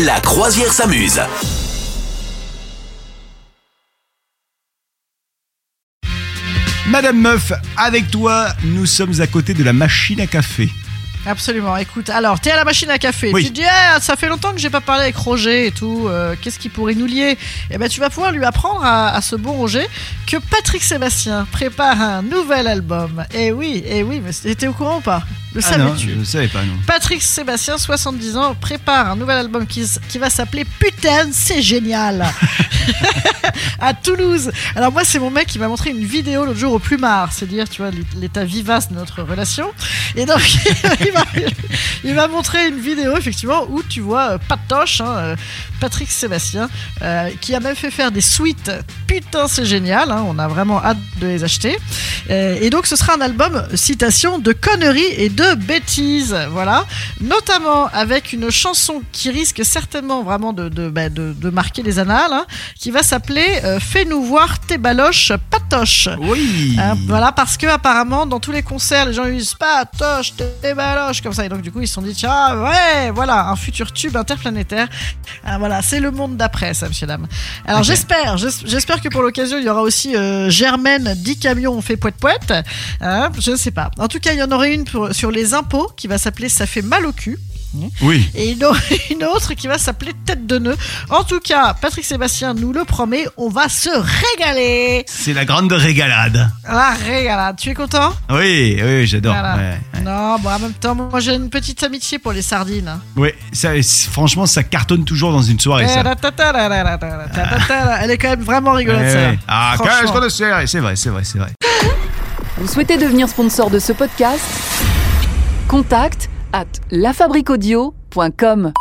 La croisière s'amuse. Madame Meuf, avec toi, nous sommes à côté de la machine à café. Absolument. Écoute, alors, t'es à la machine à café. Oui. Tu te dis, ah, ça fait longtemps que j'ai pas parlé avec Roger et tout. euh, Qu'est-ce qui pourrait nous lier? Eh ben, tu vas pouvoir lui apprendre à, à ce bon Roger que Patrick Sébastien prépare un nouvel album. Eh oui, eh oui, mais t'étais au courant ou pas? Le Ah non, savais-tu je ne savais pas, non. Patrick Sébastien, 70 ans, prépare un nouvel album qui, qui va s'appeler Putain, c'est génial à Toulouse. Alors moi, c'est mon mec qui m'a montré une vidéo l'autre jour au plumard, c'est dire, tu vois, l'état vivace de notre relation. Et donc, il m'a- montré une vidéo, effectivement, où tu vois euh, Patoche, hein, euh, Patrick Sébastien, euh, qui a même fait faire des suites. Putain, c'est génial, hein, on a vraiment hâte de les acheter. Et donc, ce sera un album, citation, de conneries et de bêtises, voilà. Notamment avec une chanson qui risque certainement vraiment de, bah, marquer les annales, hein, qui va s'appeler Fais-nous voir tes baloches, Patoche. Oui Hein, voilà, parce que apparemment dans tous les concerts, les gens ils disent patoche, tes baloches, comme ça. Et donc du coup ils se sont dit tiens ouais, voilà un futur tube interplanétaire. Ah, voilà, c'est le monde d'après ça, monsieur dame. Alors j'espère, j'es- j'espère que pour l'occasion il y aura aussi euh, Germaine 10 camions on fait poète poète. Hein, je ne sais pas. En tout cas il y en aura une pour- sur les impôts qui va s'appeler ça fait mal au cul Oui. et une autre qui va s'appeler Tête de nœud. En tout cas, Patrick Sébastien nous le promet, on va se régaler. C'est la grande régalade. La régalade. Tu es content? Oui, oui, j'adore. Voilà. Ouais, ouais. Non, bon, en même temps, moi j'ai une petite amitié pour les sardines. Ça, c'est- franchement, ça cartonne toujours dans une soirée, ça. Elle est quand même vraiment rigolote, ça. ouais. Ah, C'est vrai, c'est vrai, c'est vrai. Vous souhaitez devenir sponsor de ce podcast Contact à lafabriquaudio.com.